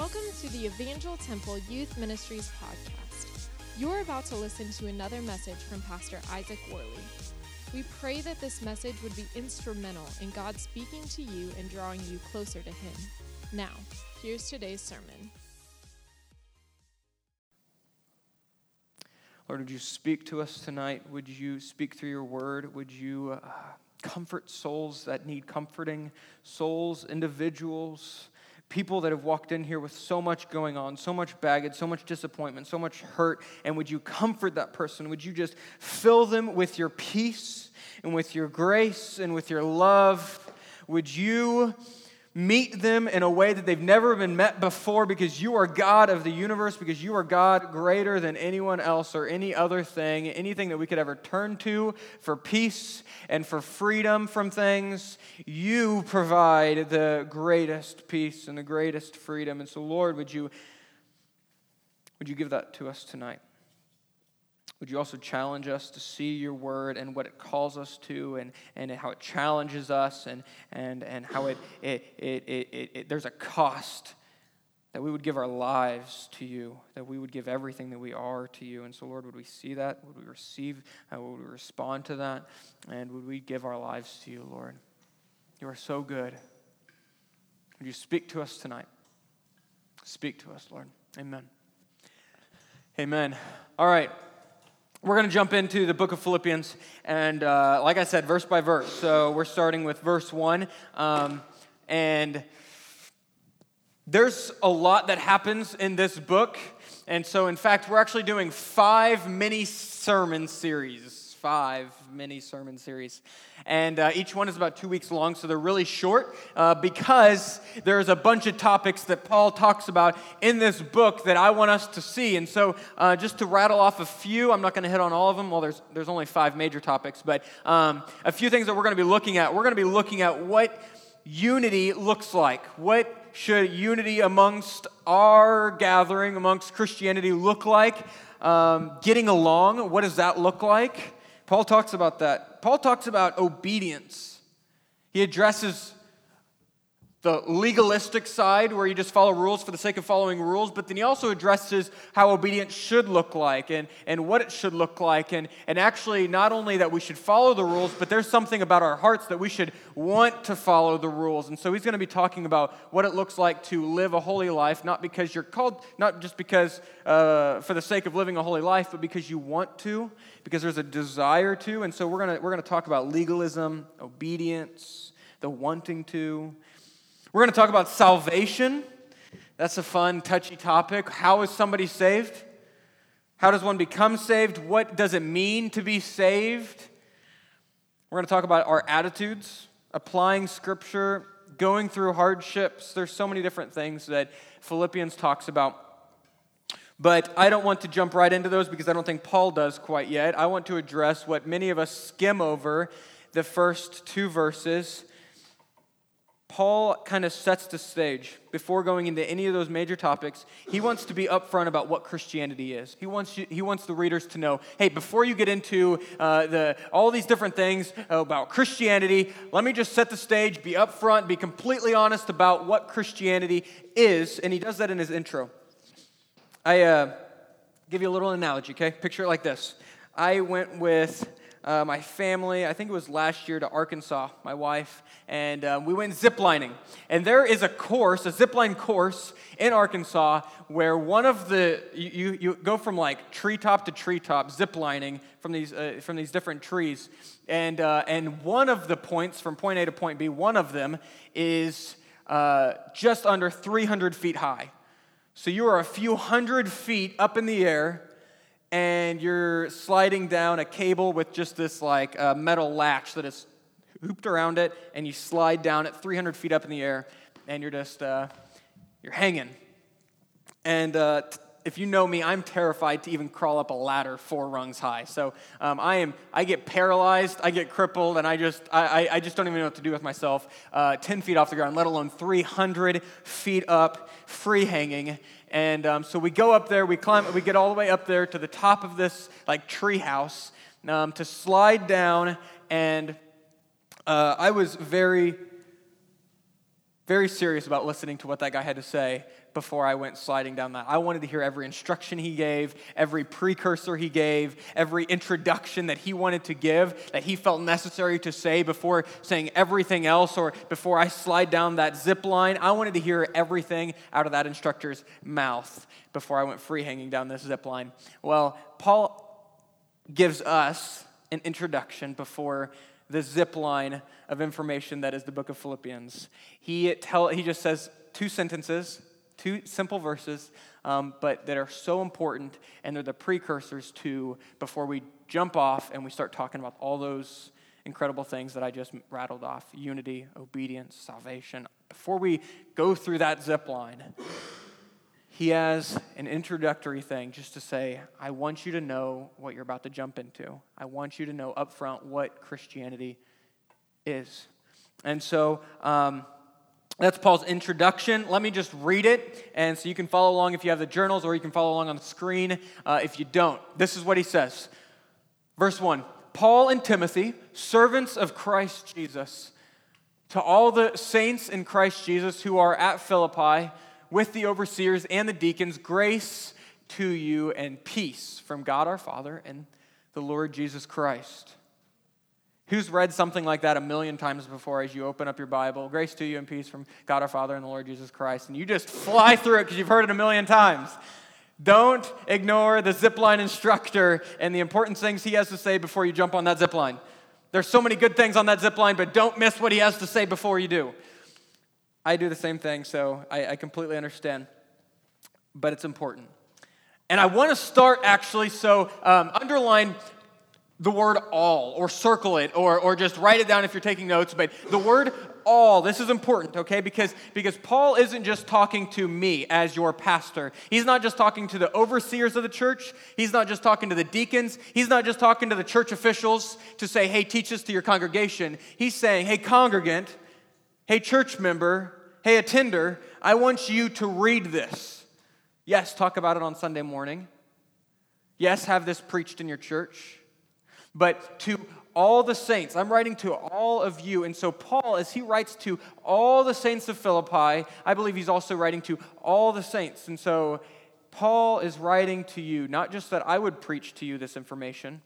Welcome to the Evangel Temple Youth Ministries podcast. You're about to listen to another message from Pastor Isaac Worley. We pray that this message would be instrumental in God speaking to you and drawing you closer to Him. Now, here's today's sermon. Lord, would you speak to us tonight? Would you speak through your word? Would you uh, comfort souls that need comforting, souls, individuals? People that have walked in here with so much going on, so much baggage, so much disappointment, so much hurt, and would you comfort that person? Would you just fill them with your peace and with your grace and with your love? Would you meet them in a way that they've never been met before because you are God of the universe, because you are God greater than anyone else or any other thing, anything that we could ever turn to for peace and for freedom from things. You provide the greatest peace and the greatest freedom. And so, Lord, would you, would you give that to us tonight? Would you also challenge us to see your word and what it calls us to and, and how it challenges us and, and, and how it, it, it, it, it, there's a cost that we would give our lives to you, that we would give everything that we are to you. And so, Lord, would we see that? Would we receive? Uh, would we respond to that? And would we give our lives to you, Lord? You are so good. Would you speak to us tonight? Speak to us, Lord. Amen. Amen. All right. We're going to jump into the book of Philippians, and uh, like I said, verse by verse. So we're starting with verse 1. Um, and there's a lot that happens in this book. And so, in fact, we're actually doing five mini sermon series five mini sermon series. And uh, each one is about two weeks long, so they're really short uh, because there's a bunch of topics that Paul talks about in this book that I want us to see. And so, uh, just to rattle off a few, I'm not going to hit on all of them. Well, there's, there's only five major topics, but um, a few things that we're going to be looking at. We're going to be looking at what unity looks like. What should unity amongst our gathering, amongst Christianity, look like? Um, getting along, what does that look like? Paul talks about that. Paul talks about obedience. He addresses the legalistic side where you just follow rules for the sake of following rules, but then he also addresses how obedience should look like and, and what it should look like. And, and actually, not only that we should follow the rules, but there's something about our hearts that we should want to follow the rules. And so he's going to be talking about what it looks like to live a holy life, not because you're called, not just because uh, for the sake of living a holy life, but because you want to, because there's a desire to. And so we're going to, we're going to talk about legalism, obedience, the wanting to. We're going to talk about salvation. That's a fun, touchy topic. How is somebody saved? How does one become saved? What does it mean to be saved? We're going to talk about our attitudes, applying scripture, going through hardships. There's so many different things that Philippians talks about. But I don't want to jump right into those because I don't think Paul does quite yet. I want to address what many of us skim over the first two verses Paul kind of sets the stage before going into any of those major topics. He wants to be upfront about what Christianity is. He wants, you, he wants the readers to know hey, before you get into uh, the, all these different things about Christianity, let me just set the stage, be upfront, be completely honest about what Christianity is. And he does that in his intro. I uh, give you a little analogy, okay? Picture it like this I went with uh, my family, I think it was last year, to Arkansas, my wife, and um, we went ziplining. And there is a course, a zipline course in Arkansas, where one of the, you, you go from like treetop to treetop, ziplining from these, uh, from these different trees. And, uh, and one of the points from point A to point B, one of them is uh, just under 300 feet high. So you are a few hundred feet up in the air and you're sliding down a cable with just this like uh, metal latch that is hooped around it, and you slide down at 300 feet up in the air, and you're just uh, you're hanging. And uh, if you know me, I'm terrified to even crawl up a ladder four rungs high. So um, I am, I get paralyzed, I get crippled, and I just, I, I just don't even know what to do with myself. Uh, Ten feet off the ground, let alone 300 feet up, free hanging. And um, so we go up there, we climb, we get all the way up there to the top of this like tree house um, to slide down. And uh, I was very very serious about listening to what that guy had to say before I went sliding down that. I wanted to hear every instruction he gave, every precursor he gave, every introduction that he wanted to give, that he felt necessary to say before saying everything else or before I slide down that zip line. I wanted to hear everything out of that instructor's mouth before I went free hanging down this zip line. Well, Paul gives us an introduction before the zip line of information that is the book of Philippians. He, tell, he just says two sentences, two simple verses, um, but that are so important, and they're the precursors to before we jump off and we start talking about all those incredible things that I just rattled off unity, obedience, salvation. Before we go through that zip line, he has an introductory thing just to say, I want you to know what you're about to jump into. I want you to know up front what Christianity is. And so um, that's Paul's introduction. Let me just read it. And so you can follow along if you have the journals, or you can follow along on the screen uh, if you don't. This is what he says. Verse 1 Paul and Timothy, servants of Christ Jesus, to all the saints in Christ Jesus who are at Philippi, with the overseers and the deacons, grace to you and peace from God our Father and the Lord Jesus Christ. Who's read something like that a million times before as you open up your Bible? Grace to you and peace from God our Father and the Lord Jesus Christ. And you just fly through it because you've heard it a million times. Don't ignore the zipline instructor and the important things he has to say before you jump on that zipline. There's so many good things on that zipline, but don't miss what he has to say before you do. I do the same thing, so I, I completely understand. But it's important. And I want to start actually, so um, underline the word all, or circle it, or, or just write it down if you're taking notes. But the word all, this is important, okay? Because, because Paul isn't just talking to me as your pastor. He's not just talking to the overseers of the church. He's not just talking to the deacons. He's not just talking to the church officials to say, hey, teach this to your congregation. He's saying, hey, congregant, hey, church member, hey, attender, I want you to read this. Yes, talk about it on Sunday morning. Yes, have this preached in your church. But to all the saints, I'm writing to all of you. And so, Paul, as he writes to all the saints of Philippi, I believe he's also writing to all the saints. And so, Paul is writing to you, not just that I would preach to you this information.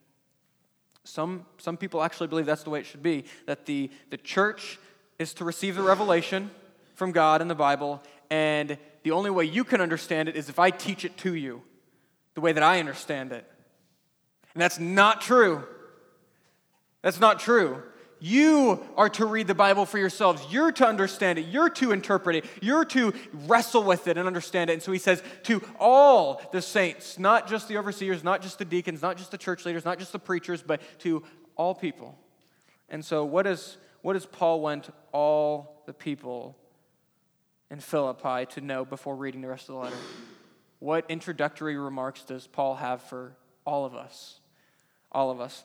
Some, some people actually believe that's the way it should be that the, the church is to receive the revelation from God in the Bible, and the only way you can understand it is if I teach it to you the way that I understand it. And that's not true. That's not true. You are to read the Bible for yourselves. You're to understand it. You're to interpret it. You're to wrestle with it and understand it. And so he says to all the saints, not just the overseers, not just the deacons, not just the church leaders, not just the preachers, but to all people. And so, what, is, what does Paul want all the people in Philippi to know before reading the rest of the letter? What introductory remarks does Paul have for all of us? All of us.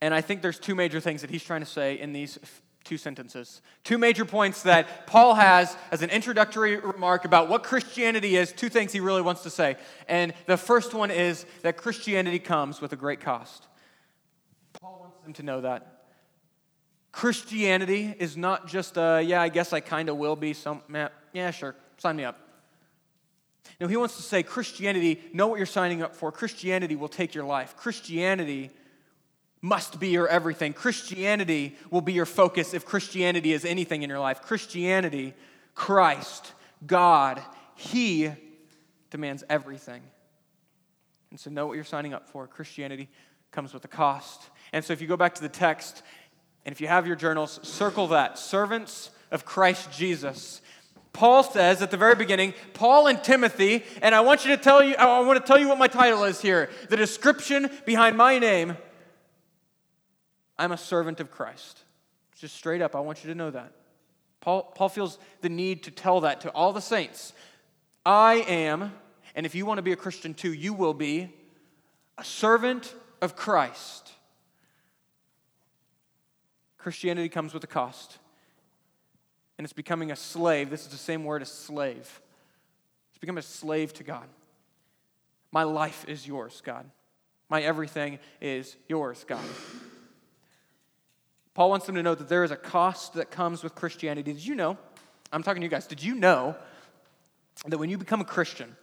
And I think there's two major things that he's trying to say in these two sentences. Two major points that Paul has as an introductory remark about what Christianity is, two things he really wants to say. And the first one is that Christianity comes with a great cost. Paul wants them to know that. Christianity is not just a, yeah, I guess I kind of will be some, yeah, sure, sign me up. No, he wants to say Christianity, know what you're signing up for. Christianity will take your life. Christianity must be your everything. Christianity will be your focus if Christianity is anything in your life. Christianity, Christ, God, He demands everything. And so know what you're signing up for. Christianity comes with a cost. And so if you go back to the text, and if you have your journals, circle that servants of Christ Jesus. Paul says at the very beginning, Paul and Timothy, and I want you to tell you, I want to tell you what my title is here. The description behind my name I'm a servant of Christ. Just straight up, I want you to know that. Paul, Paul feels the need to tell that to all the saints. I am, and if you want to be a Christian too, you will be a servant of Christ. Christianity comes with a cost. And it's becoming a slave. This is the same word as slave. It's becoming a slave to God. My life is yours, God. My everything is yours, God. Paul wants them to know that there is a cost that comes with Christianity. Did you know? I'm talking to you guys. Did you know that when you become a Christian,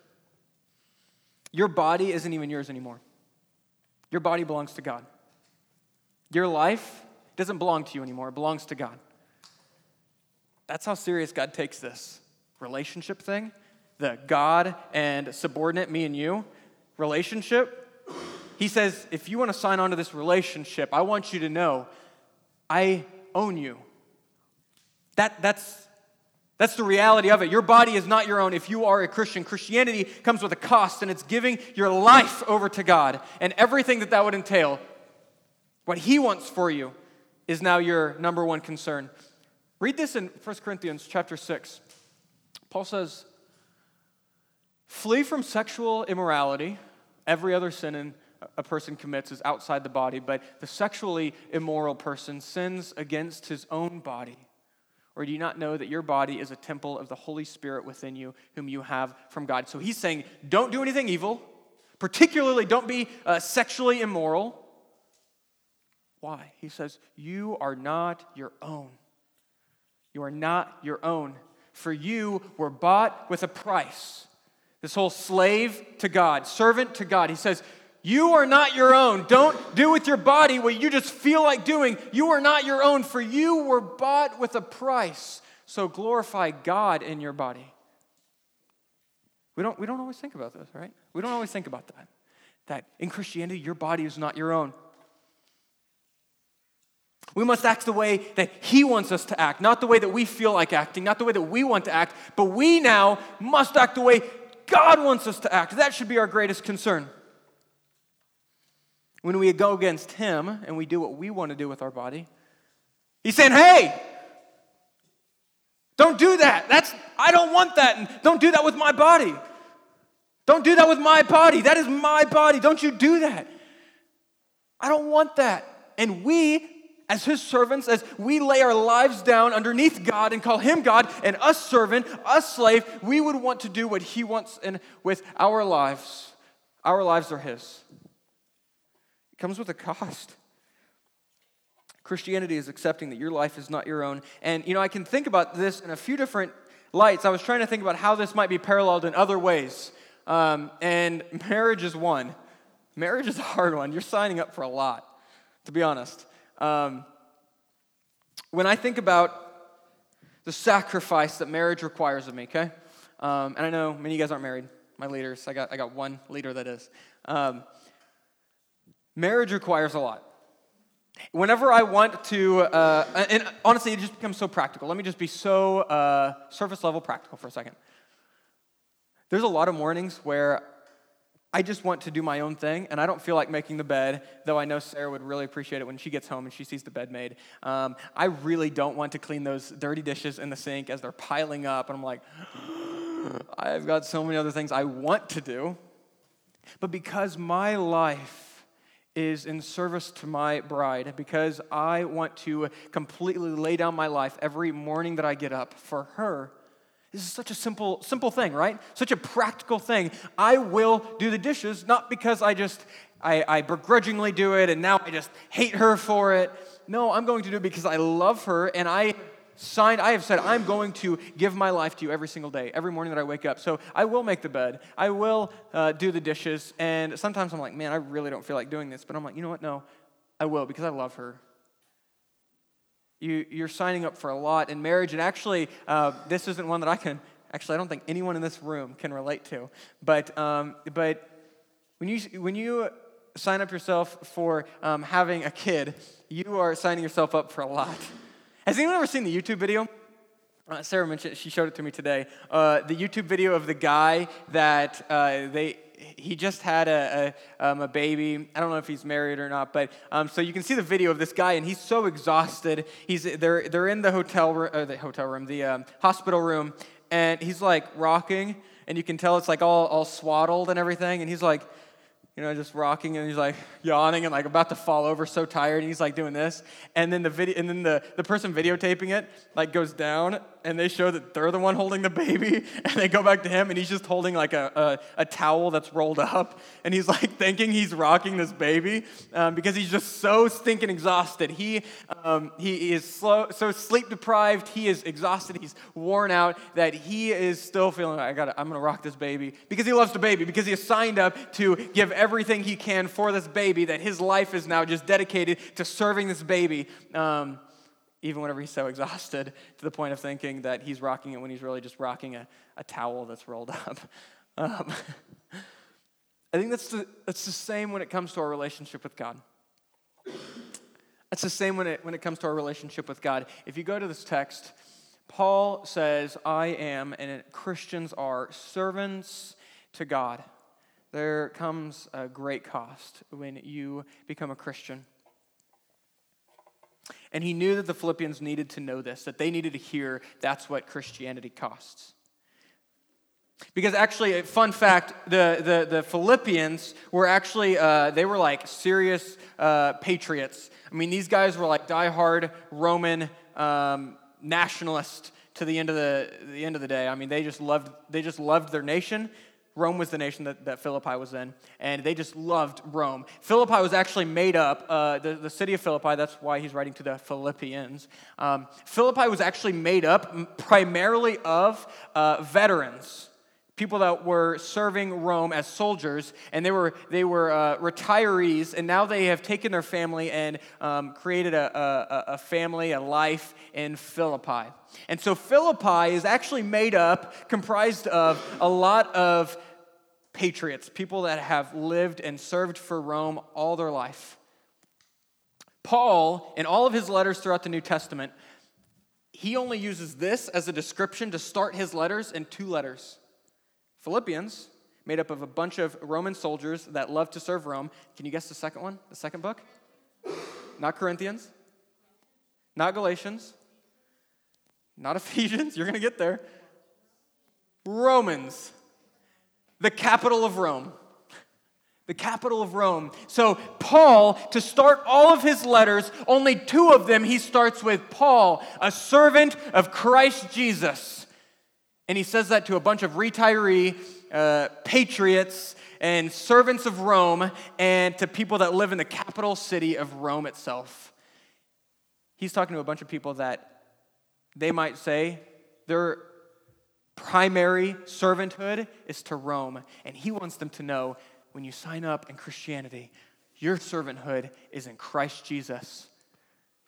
your body isn't even yours anymore? Your body belongs to God. Your life doesn't belong to you anymore, it belongs to God. That's how serious God takes this relationship thing. The God and subordinate, me and you, relationship. He says, if you want to sign on to this relationship, I want you to know I own you. That, that's, that's the reality of it. Your body is not your own if you are a Christian. Christianity comes with a cost, and it's giving your life over to God and everything that that would entail. What He wants for you is now your number one concern. Read this in 1 Corinthians chapter 6. Paul says, Flee from sexual immorality. Every other sin in a person commits is outside the body, but the sexually immoral person sins against his own body. Or do you not know that your body is a temple of the Holy Spirit within you, whom you have from God? So he's saying, don't do anything evil, particularly don't be uh, sexually immoral. Why? He says, you are not your own. You are not your own. For you were bought with a price. This whole slave to God, servant to God. He says, you are not your own. Don't do with your body what you just feel like doing. You are not your own, for you were bought with a price. So glorify God in your body. We don't, we don't always think about this, right? We don't always think about that. That in Christianity, your body is not your own. We must act the way that He wants us to act, not the way that we feel like acting, not the way that we want to act, but we now must act the way God wants us to act. That should be our greatest concern. When we go against Him and we do what we want to do with our body, He's saying, hey, don't do that. That's I don't want that. And don't do that with my body. Don't do that with my body. That is my body. Don't you do that. I don't want that. And we, as his servants, as we lay our lives down underneath God and call him God and us servant, us slave, we would want to do what he wants in, with our lives. Our lives are his It comes with a cost. Christianity is accepting that your life is not your own. And, you know, I can think about this in a few different lights. I was trying to think about how this might be paralleled in other ways. Um, and marriage is one. Marriage is a hard one. You're signing up for a lot, to be honest. Um, when I think about the sacrifice that marriage requires of me, okay? Um, and I know many of you guys aren't married, my leaders. I got, I got one leader that is. Um, Marriage requires a lot. Whenever I want to, uh, and honestly, it just becomes so practical. Let me just be so uh, surface level practical for a second. There's a lot of mornings where I just want to do my own thing, and I don't feel like making the bed, though I know Sarah would really appreciate it when she gets home and she sees the bed made. Um, I really don't want to clean those dirty dishes in the sink as they're piling up, and I'm like, I've got so many other things I want to do. But because my life is in service to my bride because I want to completely lay down my life every morning that I get up for her. This is such a simple, simple thing, right? Such a practical thing. I will do the dishes, not because I just I, I begrudgingly do it and now I just hate her for it. No, I'm going to do it because I love her and I signed, I have said, I'm going to give my life to you every single day, every morning that I wake up. So I will make the bed. I will uh, do the dishes. And sometimes I'm like, man, I really don't feel like doing this. But I'm like, you know what? No, I will because I love her. You, you're signing up for a lot in marriage. And actually, uh, this isn't one that I can, actually, I don't think anyone in this room can relate to. But, um, but when, you, when you sign up yourself for um, having a kid, you are signing yourself up for a lot. Has anyone ever seen the YouTube video? Uh, Sarah mentioned she showed it to me today. Uh, the YouTube video of the guy that uh, they he just had a, a, um, a, baby. I don't know if he's married or not, but um, so you can see the video of this guy, and he's so exhausted. He's they're they're in the hotel the hotel room, the um, hospital room, and he's like rocking, and you can tell it's like all all swaddled and everything, and he's like you know, just rocking, and he's like yawning and like about to fall over, so tired, and he's like doing this. And then the video, and then the, the person videotaping it like goes down, and they show that they're the one holding the baby, and they go back to him, and he's just holding like a, a, a towel that's rolled up, and he's like thinking he's rocking this baby um, because he's just so stinking exhausted. He, um, he is slow, so sleep deprived, he is exhausted, he's worn out that he is still feeling I got I'm gonna rock this baby because he loves the baby, because he has signed up to give everything he can for this baby, that his life is now just dedicated to serving this baby. Um, even whenever he's so exhausted to the point of thinking that he's rocking it when he's really just rocking a, a towel that's rolled up. Um, I think that's the, that's the same when it comes to our relationship with God. That's the same when it, when it comes to our relationship with God. If you go to this text, Paul says, I am, and Christians are servants to God. There comes a great cost when you become a Christian. And he knew that the Philippians needed to know this, that they needed to hear that's what Christianity costs. Because actually, fun fact, the, the, the Philippians were actually, uh, they were like serious uh, patriots. I mean, these guys were like diehard Roman um, nationalists to the end of the, the end of the day. I mean, they just loved, they just loved their nation. Rome was the nation that, that Philippi was in, and they just loved Rome. Philippi was actually made up, uh, the, the city of Philippi, that's why he's writing to the Philippians. Um, Philippi was actually made up primarily of uh, veterans people that were serving Rome as soldiers, and they were, they were uh, retirees, and now they have taken their family and um, created a, a, a family, a life in Philippi. And so Philippi is actually made up, comprised of a lot of patriots, people that have lived and served for Rome all their life. Paul, in all of his letters throughout the New Testament, he only uses this as a description to start his letters in two letters. Philippians, made up of a bunch of Roman soldiers that love to serve Rome. Can you guess the second one? The second book? Not Corinthians, not Galatians, not Ephesians. You're going to get there. Romans, the capital of Rome. The capital of Rome. So, Paul, to start all of his letters, only two of them he starts with Paul, a servant of Christ Jesus. And he says that to a bunch of retiree uh, patriots and servants of Rome and to people that live in the capital city of Rome itself. He's talking to a bunch of people that they might say their primary servanthood is to Rome. And he wants them to know when you sign up in Christianity, your servanthood is in Christ Jesus.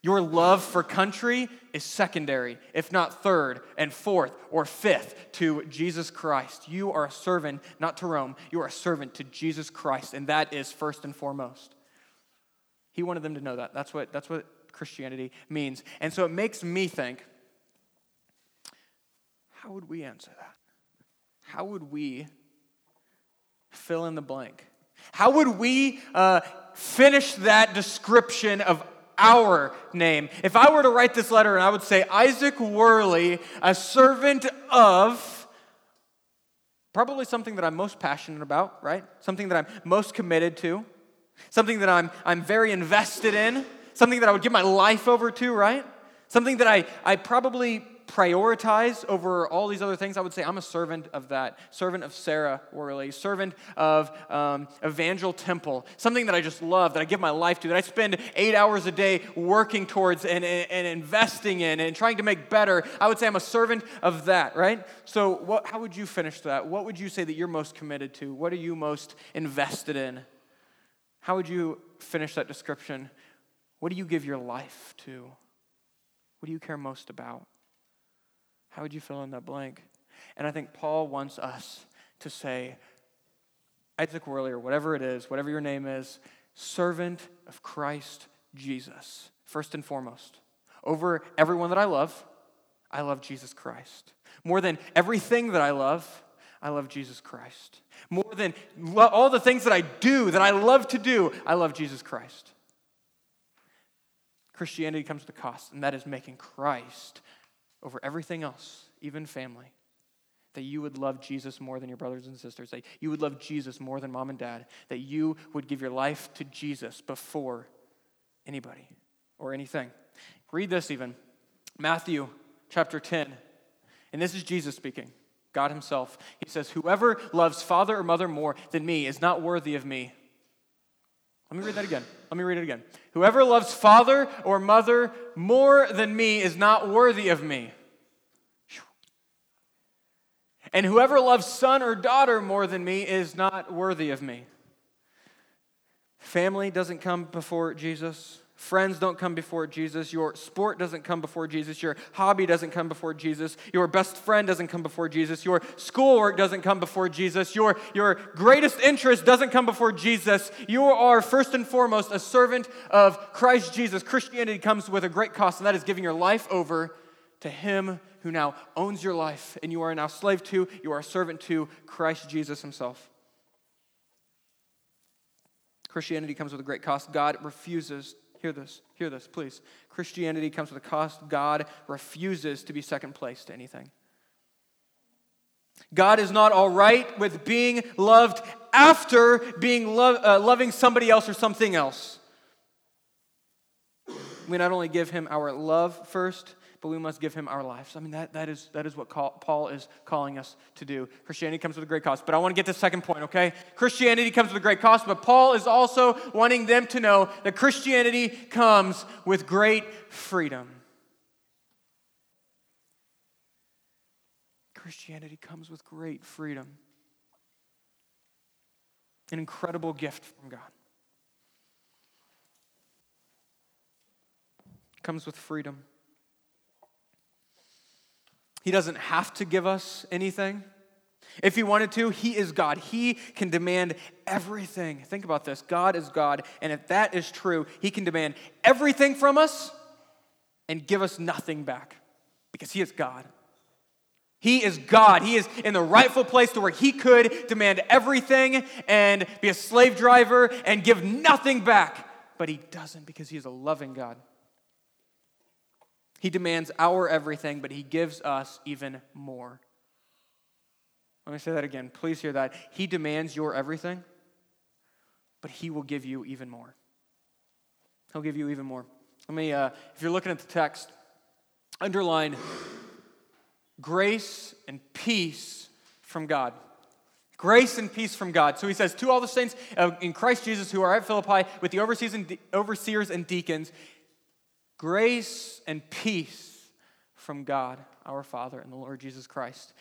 Your love for country is secondary, if not third and fourth or fifth to Jesus Christ. You are a servant, not to Rome. You are a servant to Jesus Christ, and that is first and foremost. He wanted them to know that. That's what, that's what Christianity means. And so it makes me think how would we answer that? How would we fill in the blank? How would we uh, finish that description of our name. If I were to write this letter and I would say, Isaac Worley, a servant of, probably something that I'm most passionate about, right? Something that I'm most committed to, something that I'm, I'm very invested in, something that I would give my life over to, right? Something that I, I probably prioritize over all these other things, I would say I'm a servant of that. Servant of Sarah Worley, servant of um, Evangel Temple, something that I just love, that I give my life to, that I spend eight hours a day working towards and, and, and investing in and trying to make better. I would say I'm a servant of that, right? So, what, how would you finish that? What would you say that you're most committed to? What are you most invested in? How would you finish that description? What do you give your life to? What do you care most about? How would you fill in that blank? And I think Paul wants us to say, Isaac Worley, or whatever it is, whatever your name is, servant of Christ Jesus, first and foremost. Over everyone that I love, I love Jesus Christ. More than everything that I love, I love Jesus Christ. More than all the things that I do, that I love to do, I love Jesus Christ. Christianity comes with a cost, and that is making Christ over everything else, even family. that you would love Jesus more than your brothers and sisters, that you would love Jesus more than mom and dad, that you would give your life to Jesus before anybody or anything. Read this even Matthew chapter 10. And this is Jesus speaking, God Himself. He says, Whoever loves father or mother more than me is not worthy of me. Let me read that again. Let me read it again. Whoever loves father or mother more than me is not worthy of me. And whoever loves son or daughter more than me is not worthy of me. Family doesn't come before Jesus. Friends don't come before Jesus. Your sport doesn't come before Jesus. Your hobby doesn't come before Jesus. Your best friend doesn't come before Jesus. Your schoolwork doesn't come before Jesus. Your, your greatest interest doesn't come before Jesus. You are first and foremost a servant of Christ Jesus. Christianity comes with a great cost, and that is giving your life over to Him who now owns your life, and you are now slave to, you are a servant to Christ Jesus Himself. Christianity comes with a great cost. God refuses Hear this, hear this, please. Christianity comes with a cost. God refuses to be second place to anything. God is not all right with being loved after being lo- uh, loving somebody else or something else. We not only give him our love first, but we must give him our lives. I mean, that, that, is, that is what call, Paul is calling us to do. Christianity comes with a great cost. But I want to get to the second point, okay? Christianity comes with a great cost, but Paul is also wanting them to know that Christianity comes with great freedom. Christianity comes with great freedom, an incredible gift from God. comes with freedom. He doesn't have to give us anything. If he wanted to, he is God. He can demand everything. Think about this God is God. And if that is true, he can demand everything from us and give us nothing back because he is God. He is God. He is in the rightful place to where he could demand everything and be a slave driver and give nothing back. But he doesn't because he is a loving God. He demands our everything, but He gives us even more. Let me say that again. Please hear that. He demands your everything, but He will give you even more. He'll give you even more. Let me, uh, if you're looking at the text, underline grace and peace from God. Grace and peace from God. So he says, To all the saints in Christ Jesus who are at Philippi with the overseers and, overseers and deacons, Grace and peace from God, our Father, and the Lord Jesus Christ.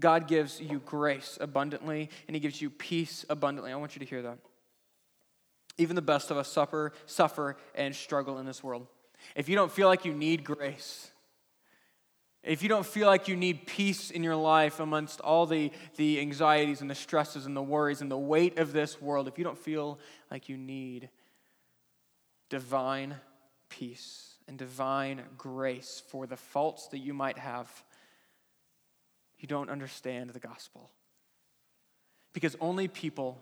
God gives you grace abundantly, and He gives you peace abundantly. I want you to hear that. Even the best of us suffer, suffer and struggle in this world. If you don't feel like you need grace, if you don't feel like you need peace in your life amongst all the, the anxieties and the stresses and the worries and the weight of this world, if you don't feel like you need divine peace, and divine grace for the faults that you might have, you don't understand the gospel. Because only people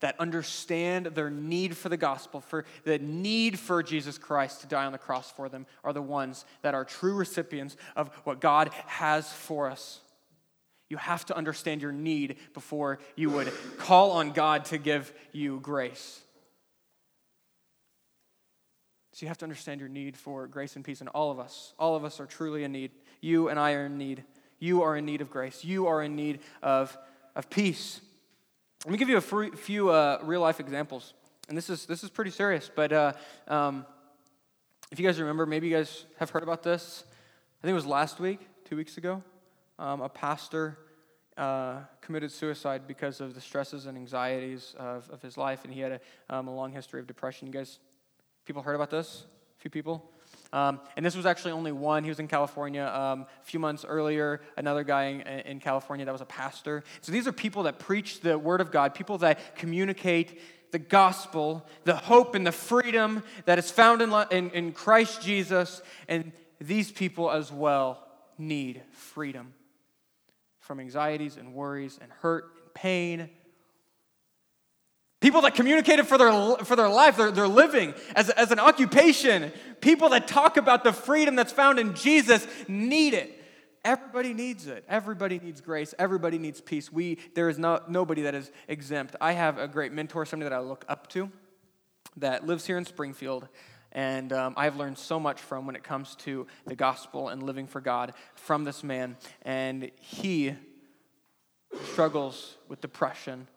that understand their need for the gospel, for the need for Jesus Christ to die on the cross for them, are the ones that are true recipients of what God has for us. You have to understand your need before you would call on God to give you grace. So you have to understand your need for grace and peace. And all of us, all of us are truly in need. You and I are in need. You are in need of grace. You are in need of, of peace. Let me give you a few uh, real life examples. And this is, this is pretty serious, but uh, um, if you guys remember, maybe you guys have heard about this. I think it was last week, two weeks ago. Um, a pastor uh, committed suicide because of the stresses and anxieties of, of his life, and he had a, um, a long history of depression. You guys People heard about this? A few people? Um, and this was actually only one. He was in California um, a few months earlier. Another guy in, in, California that was a pastor. So these are people that preach the word of God, people that communicate the gospel, the hope and the freedom that is found in, in, in Christ Jesus. And these people as well need freedom from anxieties and worries and hurt and pain People that communicated for their, for their life, their, their living as, as an occupation. People that talk about the freedom that's found in Jesus need it. Everybody needs it. Everybody needs grace. Everybody needs peace. We, there is no, nobody that is exempt. I have a great mentor, somebody that I look up to, that lives here in Springfield. And um, I've learned so much from when it comes to the gospel and living for God from this man. And he struggles with depression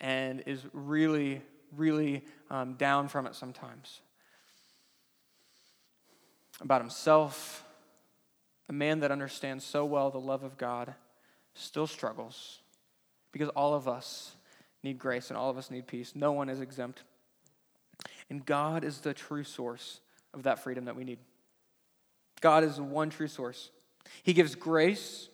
and is really, really um, down from it sometimes. About himself, a man that understands so well the love of God still struggles because all of us need grace and all of us need peace. No one is exempt. And God is the true source of that freedom that we need. God is the one true source. He gives grace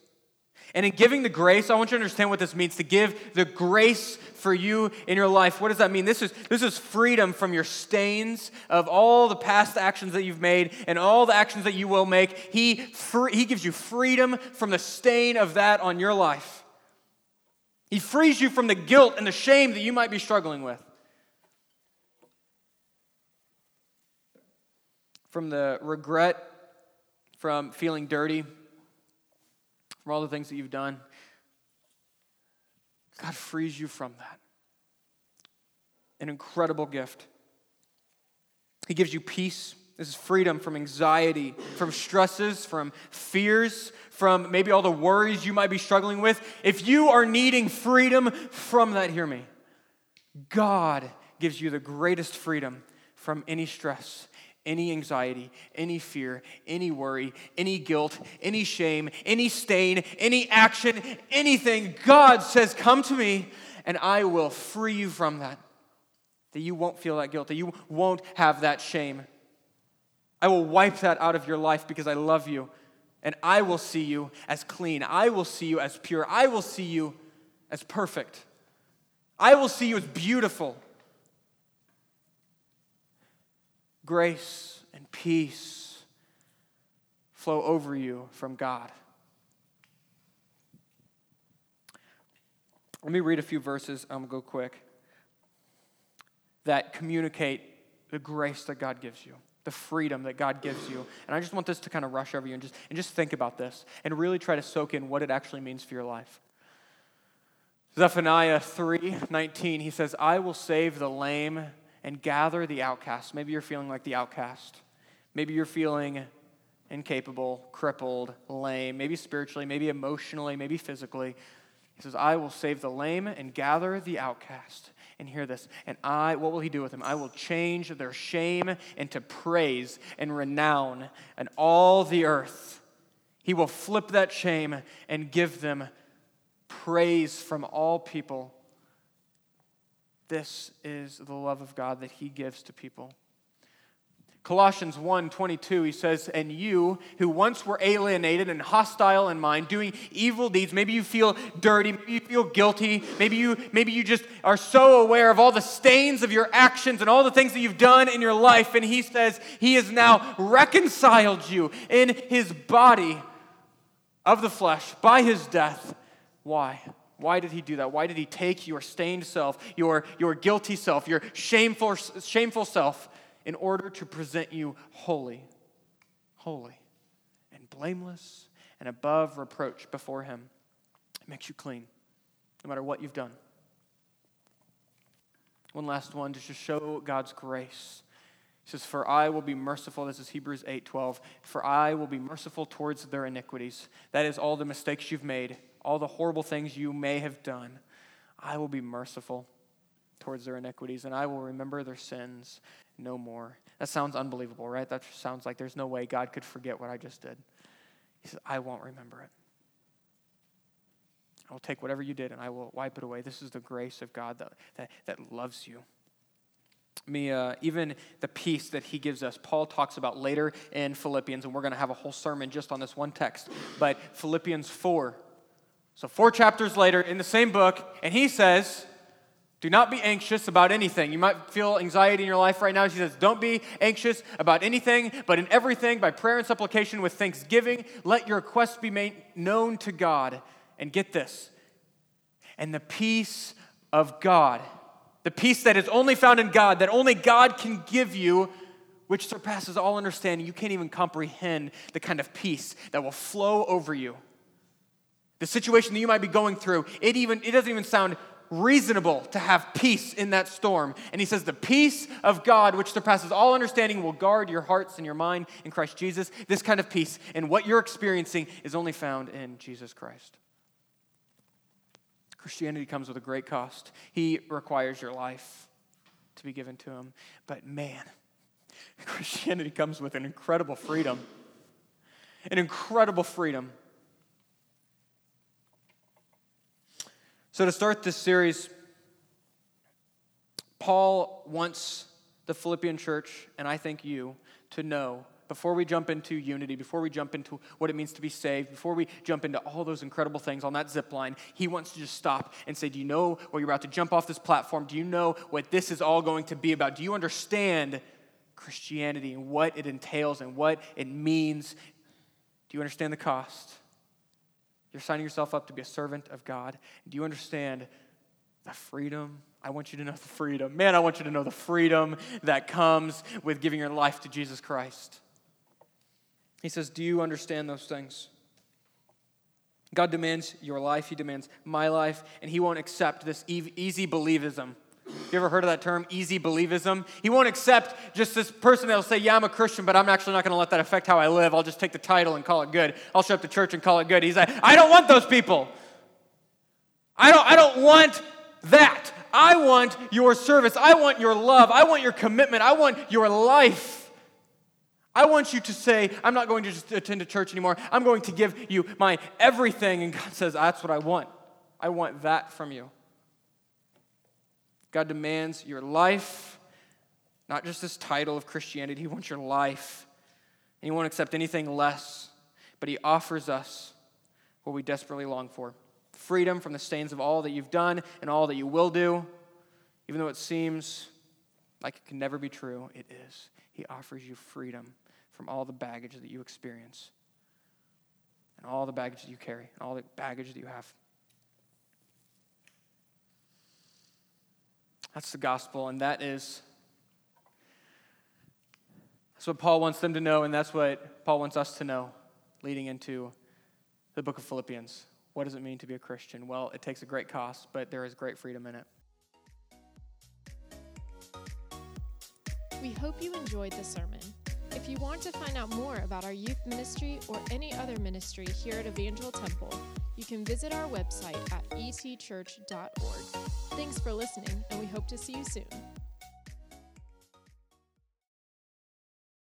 and in giving the grace, I want you to understand what this means to give the grace for you in your life. What does that mean? This is, this is freedom from your stains of all the past actions that you've made and all the actions that you will make. He, free, he gives you freedom from the stain of that on your life. He frees you from the guilt and the shame that you might be struggling with. From the regret, from feeling dirty from all the things that you've done. God frees you from that. An incredible gift. He gives you peace. This is freedom from anxiety, from stresses, from fears, from maybe all the worries you might be struggling with. If you are needing freedom from that, hear me. God gives you the greatest freedom from any stress, any anxiety, any fear, any worry, any guilt, any shame, any stain, any action, anything, God says, Come to me and I will free you from that. That you won't feel that guilt, that you won't have that shame. I will wipe that out of your life because I love you. And I will see you as clean. I will see you as pure. I will see you as perfect. I will see you as beautiful grace and peace flow over you from God. Let me read a few verses. I'm going to go quick. That communicate the grace that God gives you, the freedom that God gives you. And I just want this to kind of rush over you and just, and just think about this and really try to soak in what it actually means for your life. Zephaniah 3 19, he says, I will save the lame and gather the outcast. Maybe you're feeling like the outcast. Maybe you're feeling incapable, crippled, lame, maybe spiritually, maybe emotionally, maybe physically. He says, I will save the lame and gather the outcast. And hear this. And I, what will he do with them? I will change their shame into praise and renown and all the earth. He will flip that shame and give them praise from all people this is the love of God that he gives to people. Colossians 1 22, he says, And you who once were alienated and hostile in mind, doing evil deeds, maybe you feel dirty, maybe you feel guilty, maybe you, maybe you just are so aware of all the stains of your actions and all the things that you've done in your life. And he says, He has now reconciled you in his body of the flesh by his death. Why? Why did he do that? Why did he take your stained self, your, your guilty self, your shameful, shameful self, in order to present you holy, holy, and blameless, and above reproach before him? It makes you clean, no matter what you've done. One last one, to just show God's grace. He says, For I will be merciful. This is Hebrews 8 12. For I will be merciful towards their iniquities. That is all the mistakes you've made all the horrible things you may have done, I will be merciful towards their iniquities, and I will remember their sins no more. That sounds unbelievable, right? That sounds like there's no way God could forget what I just did. He says, I won't remember it. I will take whatever you did and I will wipe it away. This is the grace of God that, that, that loves you. Me, uh, even the peace that he gives us, Paul talks about later in Philippians, and we're going to have a whole sermon just on this one text. But Philippians 4, so, four chapters later in the same book, and he says, Do not be anxious about anything. You might feel anxiety in your life right now. He says, Don't be anxious about anything, but in everything, by prayer and supplication with thanksgiving, let your requests be made known to God. And get this, and the peace of God, the peace that is only found in God, that only God can give you, which surpasses all understanding, you can't even comprehend the kind of peace that will flow over you. The situation that you might be going through, it even it doesn't even sound reasonable to have peace in that storm. And he says, The peace of God, which surpasses all understanding, will guard your hearts and your mind in Christ Jesus. This kind of peace and what you're experiencing is only found in Jesus Christ. Christianity comes with a great cost. He requires your life to be given to him. But man, Christianity comes with an incredible freedom. An incredible freedom. So, to start this series, Paul wants the Philippian church, and I think you, to know before we jump into unity, before we jump into what it means to be saved, before we jump into all those incredible things on that zip line, he wants to just stop and say, Do you know what you're about to jump off this platform? Do you know what this is all going to be about? Do you understand Christianity and what it entails and what it means? Do you understand the cost? You're signing yourself up to be a servant of God. Do you understand the freedom? I want you to know the freedom. Man, I want you to know the freedom that comes with giving your life to Jesus Christ. He says, Do you understand those things? God demands your life, He demands my life, and He won't accept this easy believism. You ever heard of that term, easy believism? He won't accept just this person that'll say, Yeah, I'm a Christian, but I'm actually not going to let that affect how I live. I'll just take the title and call it good. I'll show up to church and call it good. He's like, I don't want those people. I don't, I don't want that. I want your service. I want your love. I want your commitment. I want your life. I want you to say, I'm not going to just attend a church anymore. I'm going to give you my everything. And God says, That's what I want. I want that from you. God demands your life, not just this title of Christianity. He wants your life. And He won't accept anything less, but He offers us what we desperately long for freedom from the stains of all that you've done and all that you will do. Even though it seems like it can never be true, it is. He offers you freedom from all the baggage that you experience and all the baggage that you carry and all the baggage that you have. That's the gospel, and that is that's what Paul wants them to know, and that's what Paul wants us to know leading into the book of Philippians. What does it mean to be a Christian? Well, it takes a great cost, but there is great freedom in it. We hope you enjoyed the sermon. If you want to find out more about our youth ministry or any other ministry here at Evangel Temple, you can visit our website at etchurch.org. Thanks for listening, and we hope to see you soon.